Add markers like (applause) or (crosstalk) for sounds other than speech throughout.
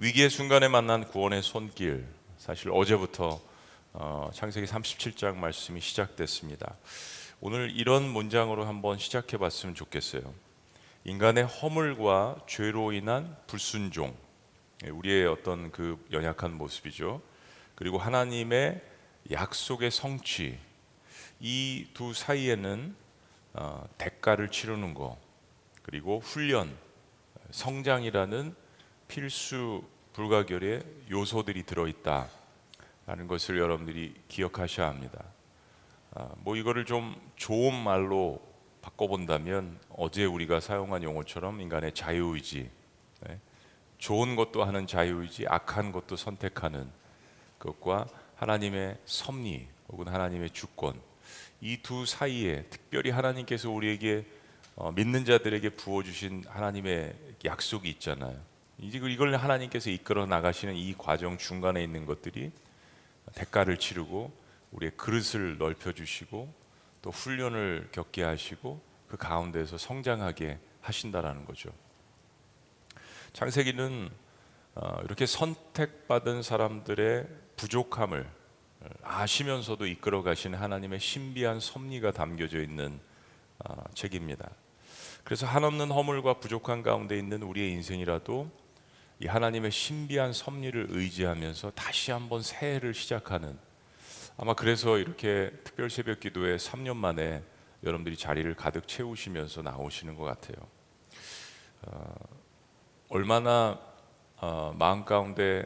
위기의 순간에 만난 구원의 손길 사실 어제부터 어, 창세기 37장 말씀이 시작됐습니다. 오늘 이런 문장으로 한번 시작해 봤으면 좋겠어요. 인간의 허물과 죄로 인한 불순종 예, 우리의 어떤 그 연약한 모습이죠. 그리고 하나님의 약속의 성취 이 두 사이에는 어, 대가를 치르는 거 그리고 훈련 성장이라는 필수 불가결의 요소들이 들어있다 라는 것을 여러분들이 기억하셔야 합니다. 아, 뭐 이거를 좀 좋은 말로 바꿔본다면 어제 우리가 사용한 용어처럼 인간의 자유의지, 네? 좋은 것도 하는 자유의지, 악한 것도 선택하는 것과 하나님의 섭리 혹은 하나님의 주권 이 두 사이에 특별히 하나님께서 우리에게 어, 믿는 자들에게 부어주신 하나님의 약속이 있잖아요. 이제 이걸 하나님께서 이끌어 나가시는 이 과정 중간에 있는 것들이 대가를 치르고 우리의 그릇을 넓혀 주시고 또 훈련을 겪게 하시고 그 가운데서 성장하게 하신다라는 거죠. 창세기는 어, 이렇게 선택받은 사람들의 부족함을 아시면서도 이끌어 가시는 하나님의 신비한 섭리가 담겨져 있는 어, 책입니다. 그래서 한없는 허물과 부족한 가운데 있는 우리의 인생이라도 이 하나님의 신비한 섭리를 의지하면서 다시 한번 새해를 시작하는 아마 그래서 이렇게 특별 새벽 기도에 3년 만에 여러분들이 자리를 가득 채우시면서 나오시는 것 같아요. 어, 얼마나 어, 마음 가운데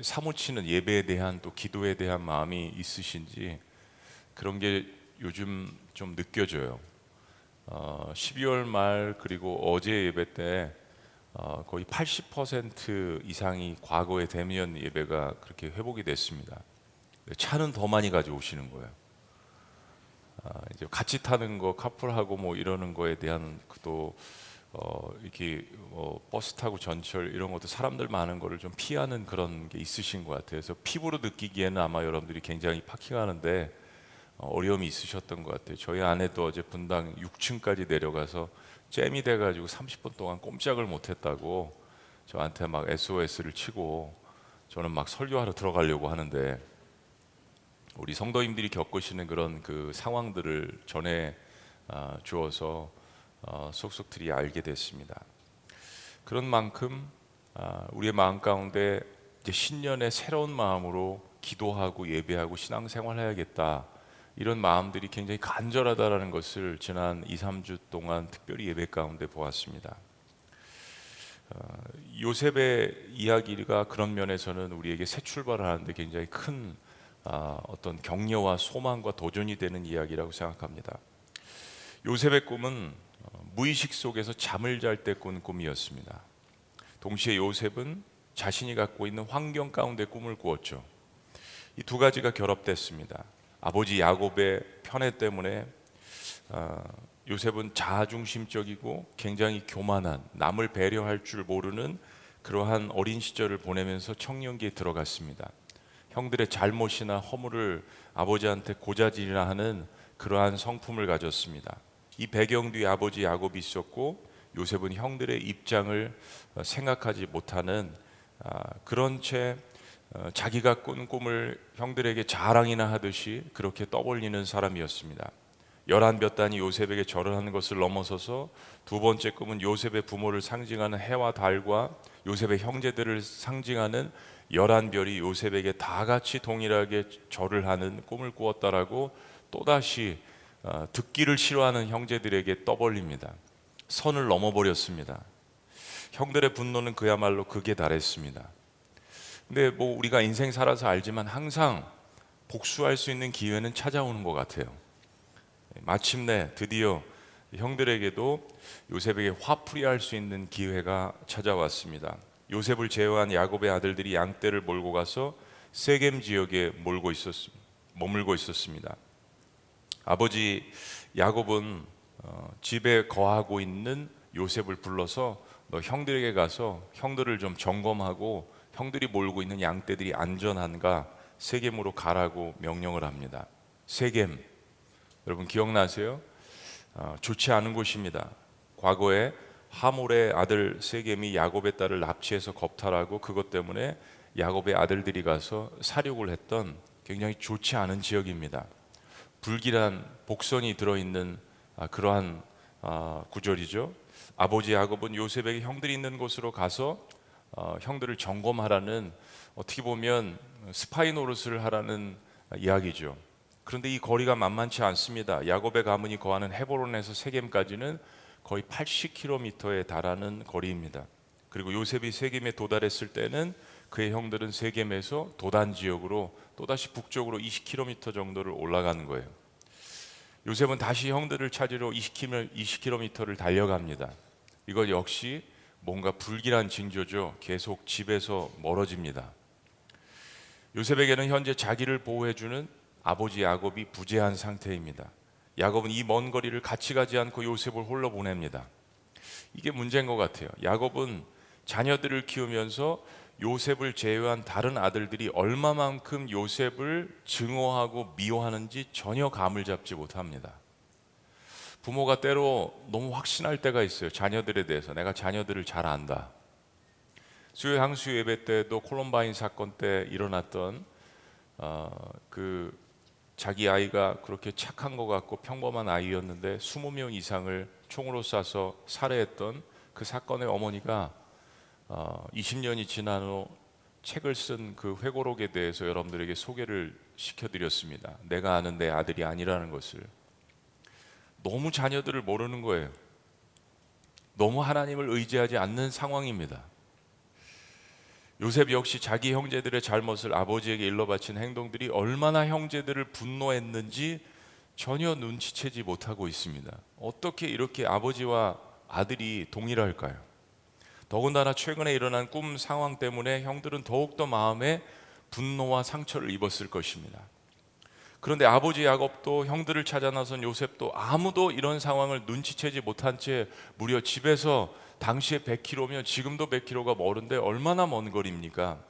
사무치는 예배에 대한 또 기도에 대한 마음이 있으신지 그런 게 요즘 좀 느껴져요. 어, 12월 말 그리고 어제 예배 때 어, 거의 80% 이상이 과거의 대면 예배가 그렇게 회복이 됐습니다. 차는 더 많이 가져오시는 거예요. 아, 이제 같이 타는 거 카풀하고 뭐 이러는 거에 대한 또 어, 이렇게 뭐 버스 타고 전철 이런 것도 사람들 많은 거를 좀 피하는 그런 게 있으신 것 같아요. 그래서 피부로 느끼기에는 아마 여러분들이 굉장히 파킹하는데 어, 어려움이 있으셨던 것 같아요. 저희 아내도 어제 분당 6층까지 내려가서 잼이 돼가지고 30분 동안 꼼짝을 못했다고 저한테 막 SOS를 치고 저는 막 설교하러 들어가려고 하는데 우리 성도님들이 겪으시는 그런 그 상황들을 전해 어, 주어서 어, 속속들이 알게 됐습니다. 그런 만큼 어, 우리의 마음 가운데 신년의 새로운 마음으로 기도하고 예배하고 신앙생활 해야겠다 이런 마음들이 굉장히 간절하다라는 것을 지난 2, 3주 동안 특별히 예배 가운데 보았습니다. 어, 요셉의 이야기가 그런 면에서는 우리에게 새 출발을 하는데 굉장히 큰 어, 어떤 격려와 소망과 도전이 되는 이야기라고 생각합니다. 요셉의 꿈은 어, 무의식 속에서 잠을 잘 때 꾼 꿈이었습니다. 동시에 요셉은 자신이 갖고 있는 환경 가운데 꿈을 꾸었죠. 이 두 가지가 결합됐습니다. 아버지 야곱의 편애 때문에 어, 요셉은 자아중심적이고 굉장히 교만한 남을 배려할 줄 모르는 그러한 어린 시절을 보내면서 청년기에 들어갔습니다. 형들의 잘못이나 허물을 아버지한테 고자질이나 하는 그러한 성품을 가졌습니다. 이 배경 뒤에 아버지 야곱이 있었고 요셉은 형들의 입장을 어, 생각하지 못하는 아, 그런 채 어, 자기가 꾼 꿈을 형들에게 자랑이나 하듯이 그렇게 떠벌리는 사람이었습니다. 열한 몇 단이 요셉에게 절을 하는 것을 넘어서서 두 번째 꿈은 요셉의 부모를 상징하는 해와 달과 요셉의 형제들을 상징하는 열한 별이 요셉에게 다 같이 동일하게 절을 하는 꿈을 꾸었다라고 또다시 어, 듣기를 싫어하는 형제들에게 떠벌립니다. 선을 넘어버렸습니다. 형들의 분노는 그야말로 극에 달했습니다. 근데 뭐 우리가 인생 살아서 알지만 항상 복수할 수 있는 기회는 찾아오는 것 같아요. 마침내 드디어 형들에게도 요셉에게 화풀이할 수 있는 기회가 찾아왔습니다. 요셉을 제외한 야곱의 아들들이 양떼를 몰고 가서 세겜 지역에 몰고 있었 머물고 있었습니다. 아버지 야곱은 어, 집에 거하고 있는 요셉을 불러서 너 형들에게 가서 형들을 좀 점검하고 형들이 몰고 있는 양떼들이 안전한가 세겜으로 가라고 명령을 합니다. 세겜 여러분 기억나세요? 어, 좋지 않은 곳입니다. 과거에 하몰의 아들 세겜이 야곱의 딸을 납치해서 겁탈하고 그것 때문에 야곱의 아들들이 가서 사륙을 했던 굉장히 좋지 않은 지역입니다. 불길한 복선이 들어있는 아, 그러한 아, 구절이죠. 아버지 야곱은 요셉에게 형들이 있는 곳으로 가서 어, 형들을 점검하라는 어떻게 보면 스파이 노릇을 하라는 이야기죠. 그런데 이 거리가 만만치 않습니다. 야곱의 가문이 거하는 헤보론에서 세겜까지는 거의 80km에 달하는 거리입니다. 그리고 요셉이 세겜에 도달했을 때는 그의 형들은 세겜에서 도단 지역으로 또다시 북쪽으로 20km 정도를 올라가는 거예요. 요셉은 다시 형들을 찾으러 20km를 달려갑니다. 이것 역시 뭔가 불길한 징조죠. 계속 집에서 멀어집니다. 요셉에게는 현재 자기를 보호해주는 아버지 야곱이 부재한 상태입니다. 야곱은 이 먼 거리를 같이 가지 않고 요셉을 홀로 보냅니다. 이게 문제인 것 같아요. 야곱은 자녀들을 키우면서 요셉을 제외한 다른 아들들이 얼마만큼 요셉을 증오하고 미워하는지 전혀 감을 잡지 못합니다. 부모가 때로 너무 확신할 때가 있어요. 자녀들에 대해서 내가 자녀들을 잘 안다. 수요 향수 예배 때도 콜럼바인 사건 때 일어났던 어, 그 자기 아이가 그렇게 착한 것 같고 평범한 아이였는데 20명 이상을 총으로 쏴서 살해했던 그 사건의 어머니가 어, 20년이 지난 후 책을 쓴 그 회고록에 대해서 여러분들에게 소개를 시켜드렸습니다. 내가 아는 내 아들이 아니라는 것을 너무 자녀들을 모르는 거예요. 너무 하나님을 의지하지 않는 상황입니다. 요셉 역시 자기 형제들의 잘못을 아버지에게 일러 바친 행동들이 얼마나 형제들을 분노했는지 전혀 눈치채지 못하고 있습니다. 어떻게 이렇게 아버지와 아들이 동일할까요? 더군다나 최근에 일어난 꿈 상황 때문에 형들은 더욱더 마음에 분노와 상처를 입었을 것입니다. 그런데 아버지 야곱도 형들을 찾아 나선 요셉도 아무도 이런 상황을 눈치채지 못한 채 무려 집에서 당시에 100km면 지금도 100km가 멀은데 얼마나 먼 거리입니까?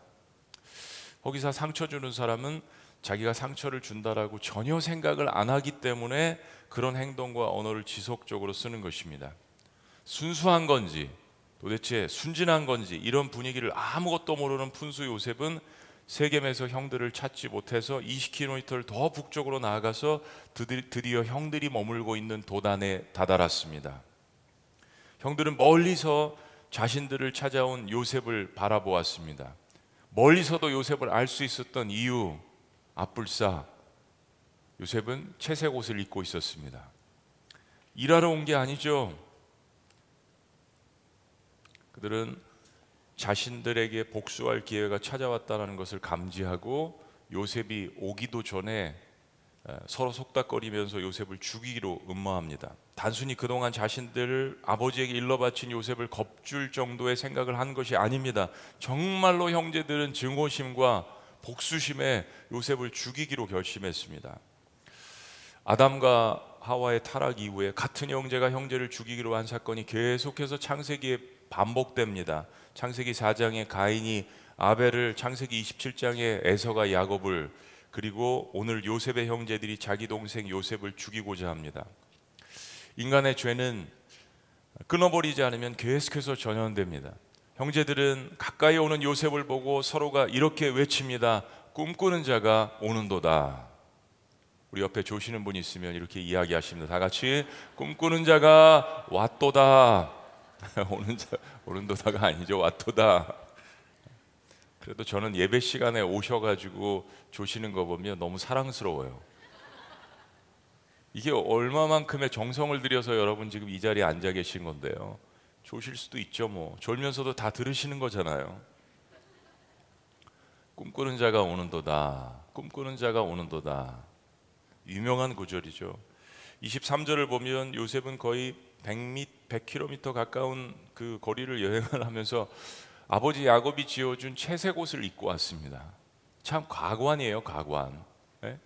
거기서 상처 주는 사람은 자기가 상처를 준다라고 전혀 생각을 안 하기 때문에 그런 행동과 언어를 지속적으로 쓰는 것입니다. 순수한 건지 도대체 순진한 건지 이런 분위기를 아무것도 모르는 푼수 요셉은 세겜에서 형들을 찾지 못해서 20km를 더 북쪽으로 나아가서 드디어 형들이 머물고 있는 도단에 다다랐습니다. 형들은 멀리서 자신들을 찾아온 요셉을 바라보았습니다. 멀리서도 요셉을 알 수 있었던 이유 앞불사 요셉은 채색 옷을 입고 있었습니다. 일하러 온 게 아니죠. 그들은 자신들에게 복수할 기회가 찾아왔다는 것을 감지하고 요셉이 오기도 전에 서로 속닥거리면서 요셉을 죽이기로 음모합니다. 단순히 그동안 자신들을 아버지에게 일러 바친 요셉을 겁줄 정도의 생각을 한 것이 아닙니다. 정말로 형제들은 증오심과 복수심에 요셉을 죽이기로 결심했습니다. 아담과 하와의 타락 이후에 같은 형제가 형제를 죽이기로 한 사건이 계속해서 창세기에 반복됩니다. 창세기 4장에 가인이 아벨을 창세기 27장에 에서가 야곱을 그리고 오늘 요셉의 형제들이 자기 동생 요셉을 죽이고자 합니다. 인간의 죄는 끊어버리지 않으면 계속해서 전염됩니다. 형제들은 가까이 오는 요셉을 보고 서로가 이렇게 외칩니다. 꿈꾸는 자가 오는도다. 우리 옆에 조시는 분 있으면 이렇게 이야기하십니다. 다 같이 꿈꾸는 자가 왔도다. 오는 자 오는도다가 아니죠. 왔도다. 그래도 저는 예배 시간에 오셔가지고 조시는 거 보면 너무 사랑스러워요. 이게 얼마만큼의 정성을 들여서 여러분 지금 이 자리에 앉아 계신 건데요. 조실 수도 있죠, 뭐. 졸면서도 다 들으시는 거잖아요. 꿈꾸는 자가 오는도다. 꿈꾸는 자가 오는도다. 유명한 구절이죠. 23절을 보면 요셉은 거의 100미, 100km 가까운 그 거리를 여행을 하면서 아버지 야곱이 지어준 채색 옷을 입고 왔습니다. 참 가관이에요, 가관. 네?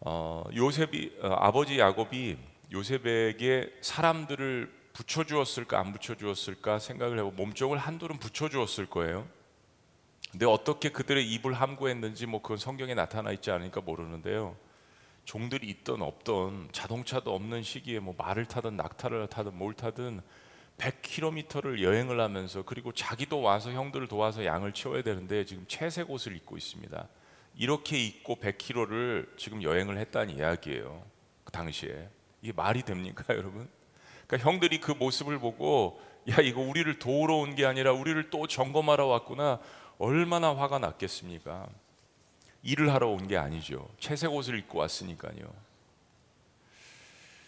어, 요셉이 어, 아버지 야곱이 요셉에게 사람들을 붙여주었을까 안 붙여주었을까 생각을 해보 몸종을 한둘은 붙여주었을 거예요. 근데 어떻게 그들의 입을 함구했는지 뭐 그건 성경에 나타나 있지 않으니까 모르는데요. 종들이 있던 없던 자동차도 없는 시기에 뭐 말을 타든 낙타를 타든 뭘 타든 100km를 여행을 하면서 그리고 자기도 와서 형들을 도와서 양을 치워야 되는데 지금 채색 옷을 입고 있습니다. 이렇게 입고 100km를 지금 여행을 했다는 이야기예요. 그 당시에 이게 말이 됩니까, (laughs) 여러분? 그러니까 형들이 그 모습을 보고 야 이거 우리를 도우러 온 게 아니라 우리를 또 점검하러 왔구나 얼마나 화가 났겠습니까? 일을 하러 온 게 아니죠. 채색 옷을 입고 왔으니까요.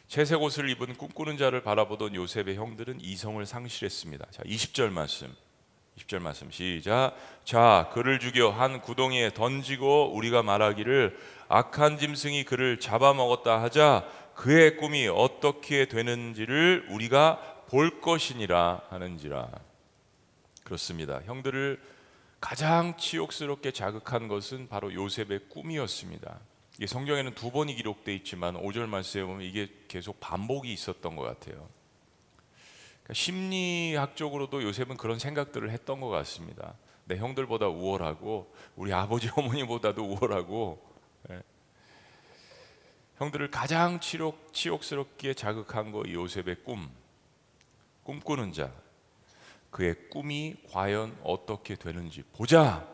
채색 옷을 입은 꿈꾸는 자를 바라보던 요셉의 형들은 이성을 상실했습니다. 자, 20절 말씀. 20절 말씀 시작. 자, 그를 죽여 한 구덩이에 던지고 우리가 말하기를 악한 짐승이 그를 잡아먹었다 하자 그의 꿈이 어떻게 되는지를 우리가 볼 것이니라 하는지라. 그렇습니다. 형들을 가장 치욕스럽게 자극한 것은 바로 요셉의 꿈이었습니다. 이게 성경에는 두 번이 기록되어 있지만 5절 말씀에 보면 이게 계속 반복이 있었던 것 같아요. 그러니까 심리학적으로도 요셉은 그런 생각들을 했던 것 같습니다. 내 형들보다 우월하고 우리 아버지 (laughs) 어머니보다도 우월하고 예. 형들을 가장 치욕, 치욕스럽게 자극한 거 요셉의 꿈 꿈꾸는 자 그의 꿈이 과연 어떻게 되는지 보자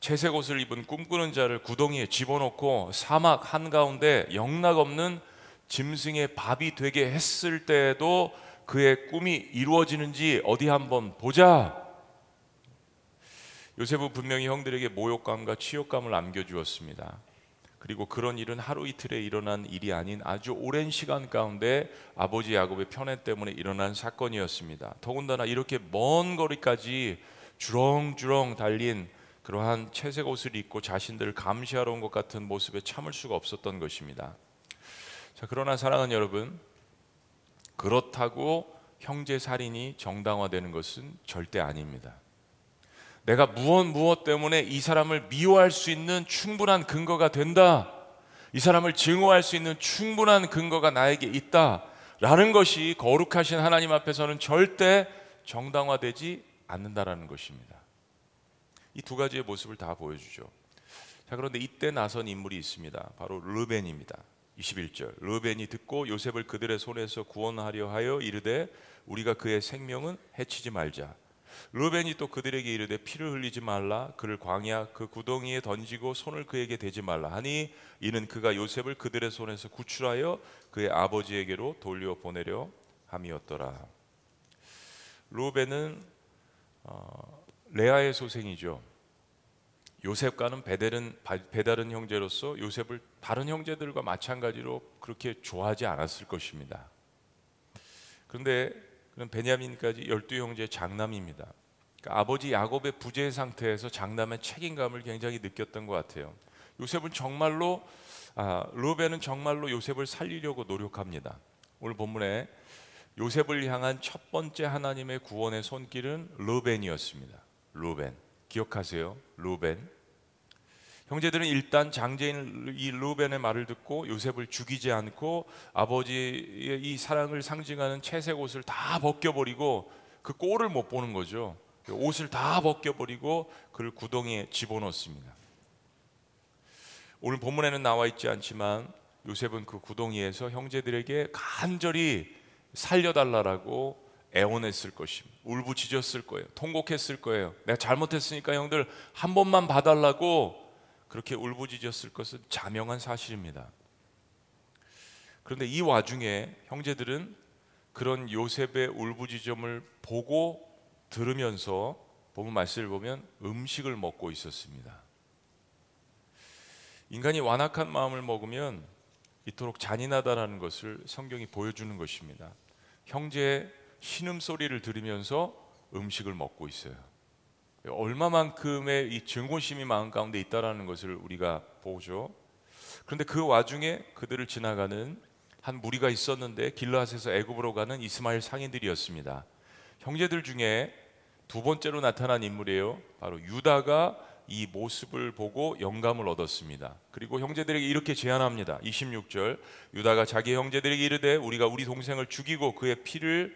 채색 옷을 입은 꿈꾸는 자를 구덩이에 집어넣고 사막 한가운데 영락없는 짐승의 밥이 되게 했을 때에도 그의 꿈이 이루어지는지 어디 한번 보자. 요셉은 분명히 형들에게 모욕감과 치욕감을 안겨주었습니다. 그리고 그런 일은 하루 이틀에 일어난 일이 아닌 아주 오랜 시간 가운데 아버지 야곱의 편애 때문에 일어난 사건이었습니다. 더군다나 이렇게 먼 거리까지 주렁주렁 달린 그러한 채색 옷을 입고 자신들을 감시하러 온 것 같은 모습에 참을 수가 없었던 것입니다. 자, 그러나 사랑하는 여러분, 그렇다고 형제 살인이 정당화되는 것은 절대 아닙니다. 내가 무엇 무엇 때문에 이 사람을 미워할 수 있는 충분한 근거가 된다. 이 사람을 증오할 수 있는 충분한 근거가 나에게 있다. 라는 것이 거룩하신 하나님 앞에서는 절대 정당화되지 않는다라는 것입니다. 이 두 가지의 모습을 다 보여주죠. 자, 그런데 이때 나선 인물이 있습니다. 바로 르벤입니다. 21절. 르벤이 듣고 요셉을 그들의 손에서 구원하려 하여 이르되 우리가 그의 생명은 해치지 말자. 르벤이 또 그들에게 이르되 피를 흘리지 말라 그를 광야 그 구덩이에 던지고 손을 그에게 대지 말라 하니 이는 그가 요셉을 그들의 손에서 구출하여 그의 아버지에게로 돌려 보내려 함이었더라. 르벤은 어, 레아의 소생이죠. 요셉과는 배달은, 배다른 형제로서 요셉을 다른 형제들과 마찬가지로 그렇게 좋아하지 않았을 것입니다. 그런데 그는 베냐민까지 열두 형제의 장남입니다. 그러니까 아버지 야곱의 부재 상태에서 장남의 책임감을 굉장히 느꼈던 것 같아요. 요셉은 정말로 아, 루벤은 정말로 요셉을 살리려고 노력합니다. 오늘 본문에 요셉을 향한 첫 번째 하나님의 구원의 손길은 루벤이었습니다. 루벤 기억하세요? 루벤 형제들은 일단 장제인 이 루벤의 말을 듣고 요셉을 죽이지 않고 아버지의 이 사랑을 상징하는 채색 옷을 다 벗겨버리고 그 꼴을 못 보는 거죠. 그 옷을 다 벗겨버리고 그를 구덩이에 집어넣습니다. 오늘 본문에는 나와 있지 않지만 요셉은 그 구덩이에서 형제들에게 간절히 살려달라고 애원했을 것입니다. 울부짖었을 거예요. 통곡했을 거예요. 내가 잘못했으니까 형들 한 번만 봐달라고 그렇게 울부짖었을 것은 자명한 사실입니다. 그런데 이 와중에 형제들은 그런 요셉의 울부짖음을 보고 들으면서 보면 말씀을 보면 음식을 먹고 있었습니다. 인간이 완악한 마음을 먹으면 이토록 잔인하다라는 것을 성경이 보여주는 것입니다. 형제의 신음 소리를 들으면서 음식을 먹고 있어요. 얼마만큼의 이 증오심이 마음 가운데 있다라는 것을 우리가 보죠. 그런데 그 와중에 그들을 지나가는 한 무리가 있었는데 길라앗에서 애굽으로 가는 이스마엘 상인들이었습니다. 형제들 중에 두 번째로 나타난 인물이에요. 바로 유다가 이 모습을 보고 영감을 얻었습니다. 그리고 형제들에게 이렇게 제안합니다. 26절 유다가 자기 형제들에게 이르되 우리가 우리 동생을 죽이고 그의 피를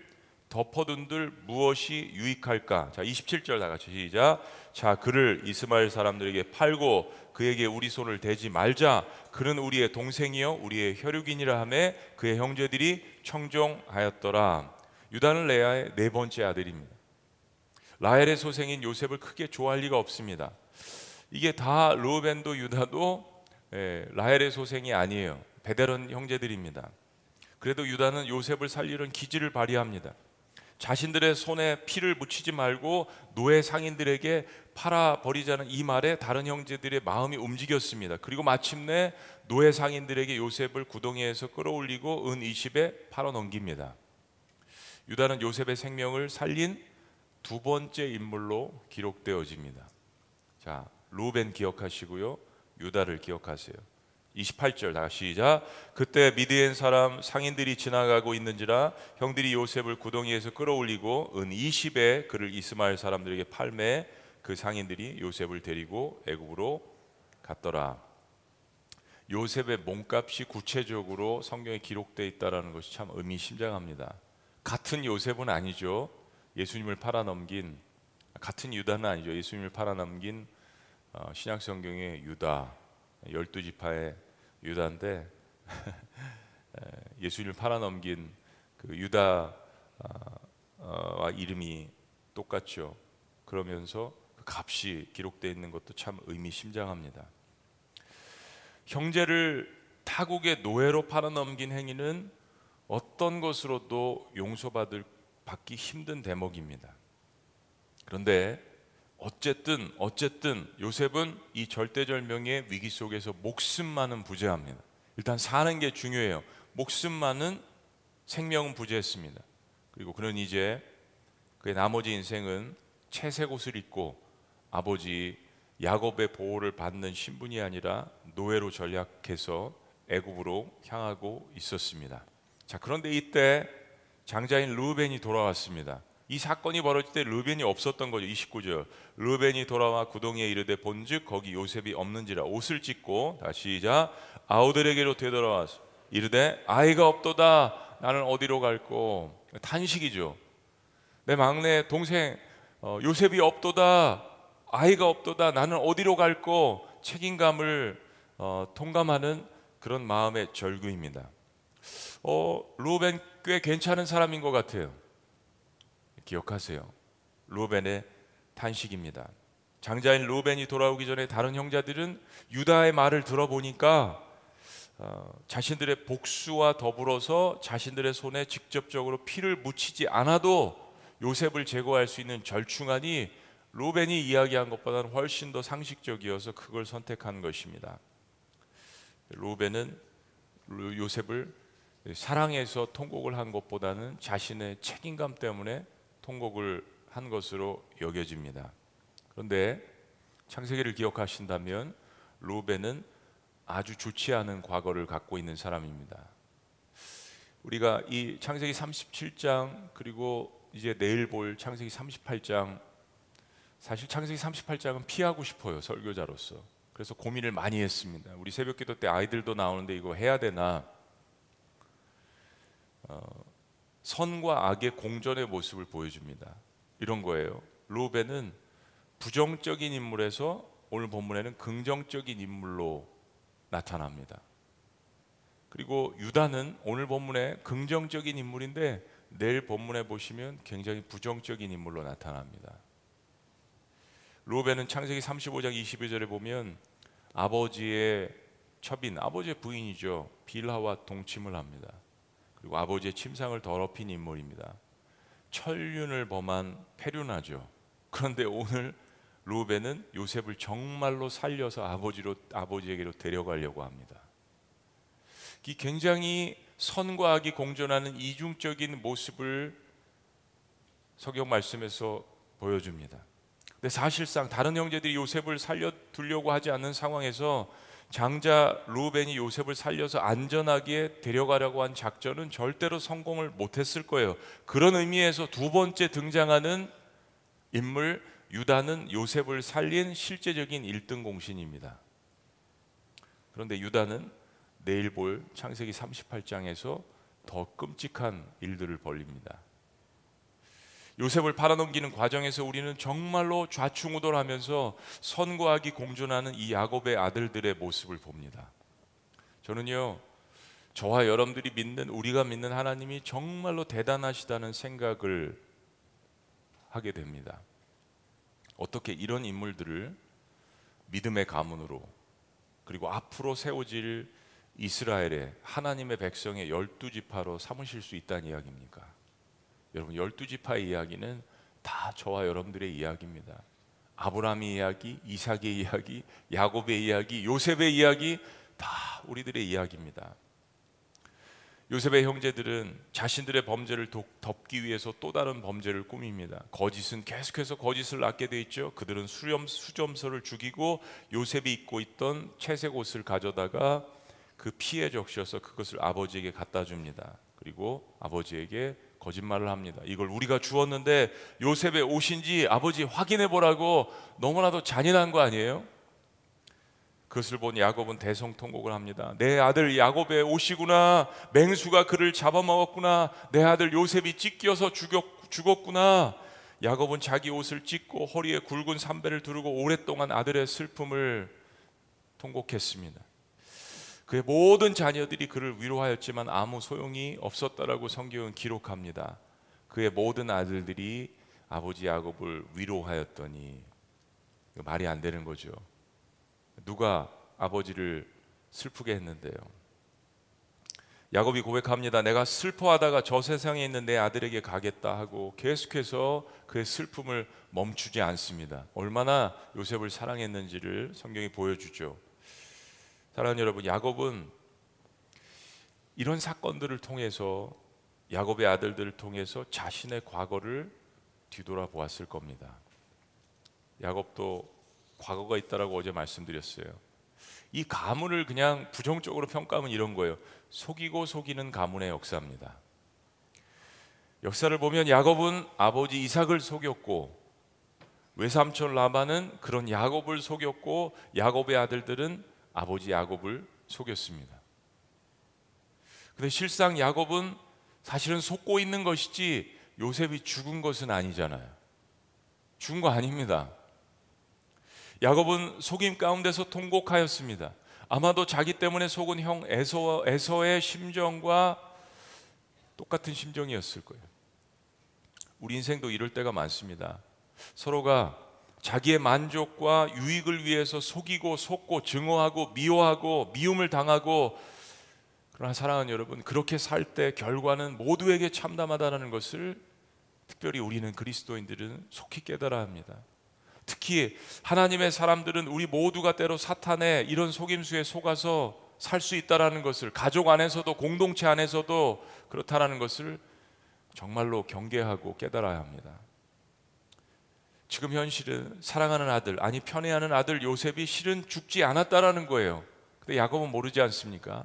덮어둔들 무엇이 유익할까? 자, 27절 다 같이 시작. 자, 그를 이스마엘 사람들에게 팔고 그에게 우리 손을 대지 말자. 그는 우리의 동생이요 우리의 혈육이니라 하매 그의 형제들이 청종하였더라. 유다는 레아의 네 번째 아들입니다. 라헬의 소생인 요셉을 크게 좋아할 리가 없습니다. 이게 다 루벤도 유다도 예, 라헬의 소생이 아니에요. 베데런 형제들입니다. 그래도 유다는 요셉을 살리는 기지를 발휘합니다. 자신들의 손에 피를 묻히지 말고 노예 상인들에게 팔아 버리자는 이 말에 다른 형제들의 마음이 움직였습니다. 그리고 마침내 노예 상인들에게 요셉을 구덩이에서 끌어올리고 은 20에 팔아 넘깁니다. 유다는 요셉의 생명을 살린 두 번째 인물로 기록되어집니다. 자, 루벤 기억하시고요. 유다를 기억하세요. 28절 다시 시작. 그때 미디엔 사람 상인들이 지나가고 있는지라 형들이 요셉을 구덩이에서 끌어올리고 은 20에 그를 이스마엘 사람들에게 팔매 그 상인들이 요셉을 데리고 애굽으로 갔더라. 요셉의 몸값이 구체적으로 성경에 기록되어 있다라는 것이 참 의미심장합니다. 같은 요셉은 아니죠. 예수님을 팔아넘긴 같은 유다는 아니죠. 예수님을 팔아넘긴 어, 신약 성경의 유다 열두 지파의 유다인데 (laughs) 예수님을 팔아넘긴 그 유다와 이름이 똑같죠. 그러면서 그 값이 기록되어 있는 것도 참 의미심장합니다. 형제를 타국의 노예로 팔아넘긴 행위는 어떤 것으로도 용서받을 받기 힘든 대목입니다. 그런데 어쨌든 어쨌든 요셉은 이 절대절명의 위기 속에서 목숨만은 부재합니다. 일단 사는 게 중요해요. 목숨만은 생명은 부재했습니다. 그리고 그는 이제 그의 나머지 인생은 채색 옷을 입고 아버지 야곱의 보호를 받는 신분이 아니라 노예로 전략해서 애굽으로 향하고 있었습니다. 자, 그런데 이때 장자인 루벤이 돌아왔습니다. 이 사건이 벌어질 때 르벤이 없었던 거죠. 29절. 르벤이 돌아와 구덩이에 이르되 본즉 거기 요셉이 없는지라 옷을 찢고 다시 시작 아우들에게로 되돌아와서 이르되 아이가 없도다 나는 어디로 갈꼬 탄식이죠. 내 막내 동생 어, 요셉이 없도다 아이가 없도다 나는 어디로 갈꼬 책임감을 어, 통감하는 그런 마음의 절규입니다. 어, 루벤 꽤 괜찮은 사람인 것 같아요. 기억하세요. 루벤의 탄식입니다. 장자인 루벤이 돌아오기 전에 다른 형제들은 유다의 말을 들어보니까 어, 자신들의 복수와 더불어서 자신들의 손에 직접적으로 피를 묻히지 않아도 요셉을 제거할 수 있는 절충안이 루벤이 이야기한 것보다는 훨씬 더 상식적이어서 그걸 선택한 것입니다. 루벤은 요셉을 사랑해서 통곡을 한 것보다는 자신의 책임감 때문에 통곡을 한 것으로 여겨집니다. 그런데 창세기를 기억하신다면 루벤은 아주 좋지 않은 과거를 갖고 있는 사람입니다. 우리가 이 창세기 37장 그리고 이제 내일 볼 창세기 38장 사실 창세기 38장은 피하고 싶어요 설교자로서 그래서 고민을 많이 했습니다. 우리 새벽기도 때 아이들도 나오는데 이거 해야 되나 어, 선과 악의 공전의 모습을 보여줍니다. 이런 거예요. 루벤은 부정적인 인물에서 오늘 본문에는 긍정적인 인물로 나타납니다. 그리고 유다는 오늘 본문에 긍정적인 인물인데 내일 본문에 보시면 굉장히 부정적인 인물로 나타납니다. 루벤은 창세기 35장 22절에 보면 아버지의 첩인 아버지의 부인이죠 빌하와 동침을 합니다. 그리고 아버지의 침상을 더럽힌 인물입니다. 천륜을 범한 페륜하죠. 그런데 오늘 루벤은 요셉을 정말로 살려서 아버지로 아버지에게로 데려가려고 합니다. 이 굉장히 선과 악이 공존하는 이중적인 모습을 성경 말씀에서 보여줍니다. 근데 사실상 다른 형제들이 요셉을 살려 두려고 하지 않는 상황에서 장자 루벤이 요셉을 살려서 안전하게 데려가려고 한 작전은 절대로 성공을 못했을 거예요. 그런 의미에서 두 번째 등장하는 인물 유다는 요셉을 살린 실제적인 1등 공신입니다. 그런데 유다는 내일 볼 창세기 38장에서 더 끔찍한 일들을 벌립니다. 요셉을 팔아넘기는 과정에서 우리는 정말로 좌충우돌하면서 선과 악이 공존하는 이 야곱의 아들들의 모습을 봅니다. 저는요 저와 여러분들이 믿는 우리가 믿는 하나님이 정말로 대단하시다는 생각을 하게 됩니다. 어떻게 이런 인물들을 믿음의 가문으로 그리고 앞으로 세워질 이스라엘의 하나님의 백성의 열두 지파로 삼으실 수 있다는 이야기입니까? 여러분 열두 지파의 이야기는 다 저와 여러분들의 이야기입니다. 아브라함의 이야기, 이삭의 이야기, 야곱의 이야기, 요셉의 이야기 다 우리들의 이야기입니다. 요셉의 형제들은 자신들의 범죄를 덮기 위해서 또 다른 범죄를 꾸밉니다. 거짓은 계속해서 거짓을 낳게 돼 있죠. 그들은 수렴 수점서를 죽이고 요셉이 입고 있던 채색 옷을 가져다가 그 피에 적셔서 그것을 아버지에게 갖다 줍니다. 그리고 아버지에게 거짓말을 합니다. 이걸 우리가 주었는데 요셉의 옷인지 아버지 확인해 보라고 너무나도 잔인한 거 아니에요? 그것을 본 야곱은 대성통곡을 합니다. 내 아들 야곱의 옷이구나. 맹수가 그를 잡아먹었구나. 내 아들 요셉이 찢겨서 죽였, 죽었구나. 야곱은 자기 옷을 찢고 허리에 굵은 삼배를 두르고 오랫동안 아들의 슬픔을 통곡했습니다. 그의 모든 자녀들이 그를 위로하였지만 아무 소용이 없었다라고 성경은 기록합니다. 그의 모든 아들들이 아버지 야곱을 위로하였더니 말이 안 되는 거죠. 누가 아버지를 슬프게 했는데요. 야곱이 고백합니다. 내가 슬퍼하다가 저 세상에 있는 내 아들에게 가겠다 하고 계속해서 그의 슬픔을 멈추지 않습니다. 얼마나 요셉을 사랑했는지를 성경이 보여주죠. 사랑하는 여러분, 야곱은 이런 사건들을 통해서 야곱의 아들들을 통해서 자신의 과거를 뒤돌아보았을 겁니다. 야곱도 과거가 있다라고 어제 말씀드렸어요. 이 가문을 그냥 부정적으로 평가하면 이런 거예요. 속이고 속이는 가문의 역사입니다. 역사를 보면 야곱은 아버지 이삭을 속였고 외삼촌 라반은 그런 야곱을 속였고 야곱의 아들들은 아버지 야곱을 속였습니다. 근데 실상 야곱은 사실은 속고 있는 것이지 요셉이 죽은 것은 아니잖아요. 죽은 거 아닙니다. 야곱은 속임 가운데서 통곡하였습니다. 아마도 자기 때문에 속은 형 에서, 에서의 심정과 똑같은 심정이었을 거예요. 우리 인생도 이럴 때가 많습니다. 서로가 자기의 만족과 유익을 위해서 속이고 속고 증오하고 미워하고 미움을 당하고 그러나 사랑하는 여러분 그렇게 살 때 결과는 모두에게 참담하다는 것을 특별히 우리는 그리스도인들은 속히 깨달아야 합니다. 특히 하나님의 사람들은 우리 모두가 때로 사탄의 이런 속임수에 속아서 살 수 있다라는 것을 가족 안에서도 공동체 안에서도 그렇다라는 것을 정말로 경계하고 깨달아야 합니다. 지금 현실은 사랑하는 아들 아니 편애하는 아들 요셉이 실은 죽지 않았다라는 거예요. 근데 야곱은 모르지 않습니까?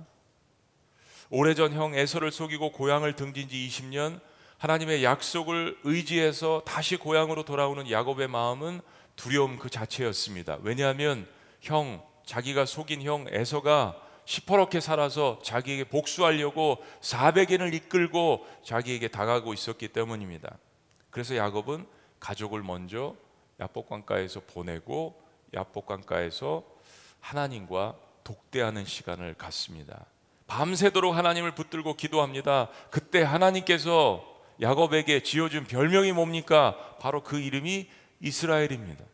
오래전 형 에서를 속이고 고향을 등진 지 20년 하나님의 약속을 의지해서 다시 고향으로 돌아오는 야곱의 마음은 두려움 그 자체였습니다. 왜냐하면 형 자기가 속인 형 에서가 시퍼렇게 살아서 자기에게 복수하려고 400인을 이끌고 자기에게 당하고 있었기 때문입니다. 그래서 야곱은 가족을 먼저 야복강가에서 보내고 야복강가에서 하나님과 독대하는 시간을 갖습니다. 밤새도록 하나님을 붙들고 기도합니다. 그때 하나님께서 야곱에게 지어준 별명이 뭡니까? 바로 그 이름이 이스라엘입니다.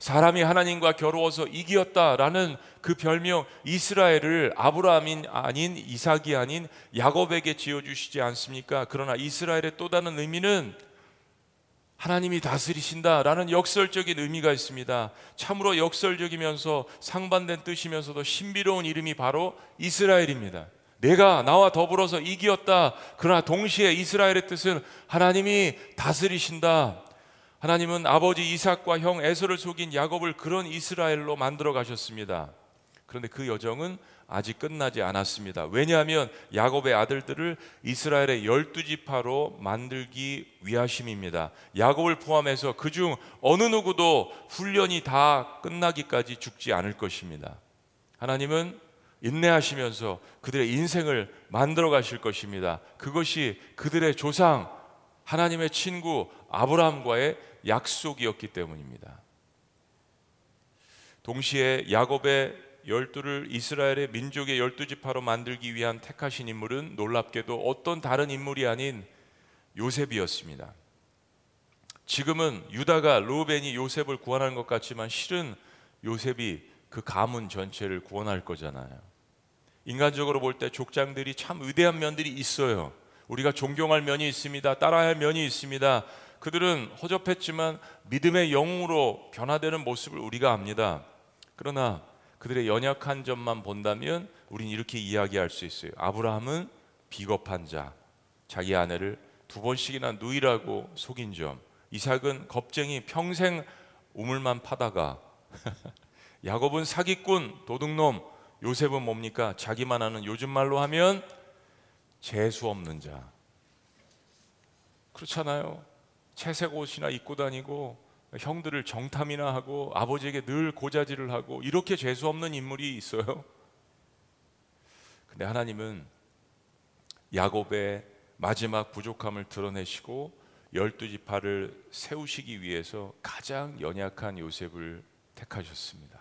사람이 하나님과 겨루어서 이기었다라는 그 별명 이스라엘을 아브라함이 아닌 이삭이 아닌 야곱에게 지어 주시지 않습니까? 그러나 이스라엘의 또 다른 의미는 하나님이 다스리신다라는 역설적인 의미가 있습니다. 참으로 역설적이면서 상반된 뜻이면서도 신비로운 이름이 바로 이스라엘입니다. 내가 나와 더불어서 이기었다. 그러나 동시에 이스라엘의 뜻은 하나님이 다스리신다. 하나님은 아버지 이삭과 형 에서를 속인 야곱을 그런 이스라엘로 만들어 가셨습니다. 그런데 그 여정은 아직 끝나지 않았습니다. 왜냐하면 야곱의 아들들을 이스라엘의 열두 지파로 만들기 위하심입니다. 야곱을 포함해서 그중 어느 누구도 훈련이 다 끝나기까지 죽지 않을 것입니다. 하나님은 인내하시면서 그들의 인생을 만들어 가실 것입니다. 그것이 그들의 조상 하나님의 친구 아브라함과의 약속이었기 때문입니다. 동시에 야곱의 열두를 이스라엘의 민족의 열두 지파로 만들기 위한 택하신 인물은 놀랍게도 어떤 다른 인물이 아닌 요셉이었습니다. 지금은 유다가 루벤이 요셉을 구원하는 것 같지만 실은 요셉이 그 가문 전체를 구원할 거잖아요. 인간적으로 볼 때 족장들이 참 위대한 면들이 있어요. 우리가 존경할 면이 있습니다. 따라야 할 면이 있습니다. 그들은 허접했지만 믿음의 영웅으로 변화되는 모습을 우리가 압니다. 그러나 그들의 연약한 점만 본다면 우린 이렇게 이야기할 수 있어요. 아브라함은 비겁한 자, 자기 아내를 두 번씩이나 누이라고 속인 점. 이삭은 겁쟁이 평생 우물만 파다가. (laughs) 야곱은 사기꾼 도둑놈. 요셉은 뭡니까? 자기만 하는 요즘 말로 하면 재수 없는 자. 그렇잖아요. 채색 옷이나 입고 다니고 형들을 정탐이나 하고 아버지에게 늘 고자질을 하고 이렇게 재수 없는 인물이 있어요 근데 하나님은 야곱의 마지막 부족함을 드러내시고 열두 지파를 세우시기 위해서 가장 연약한 요셉을 택하셨습니다.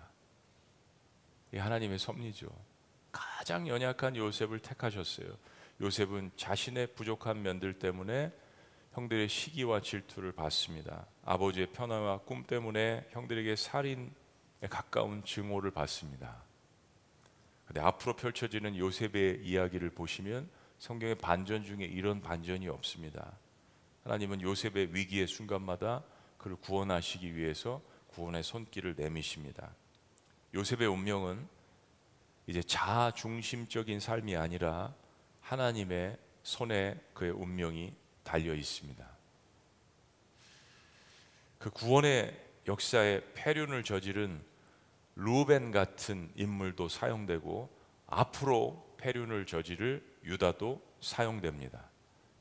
이 하나님의 섭리죠. 가장 연약한 요셉을 택하셨어요. 요셉은 자신의 부족한 면들 때문에 형들의 시기와 질투를 받습니다. 아버지의 편화와 꿈 때문에 형들에게 살인에 가까운 증오를 받습니다. 근데 앞으로 펼쳐지는 요셉의 이야기를 보시면 성경의 반전 중에 이런 반전이 없습니다. 하나님은 요셉의 위기의 순간마다 그를 구원하시기 위해서 구원의 손길을 내미십니다. 요셉의 운명은 이제 자아 중심적인 삶이 아니라 하나님의 손에 그의 운명이 달려 있습니다. 그 구원의 역사에 폐륜을 저지른 루벤 같은 인물도 사용되고 앞으로 폐륜을 저지를 유다도 사용됩니다.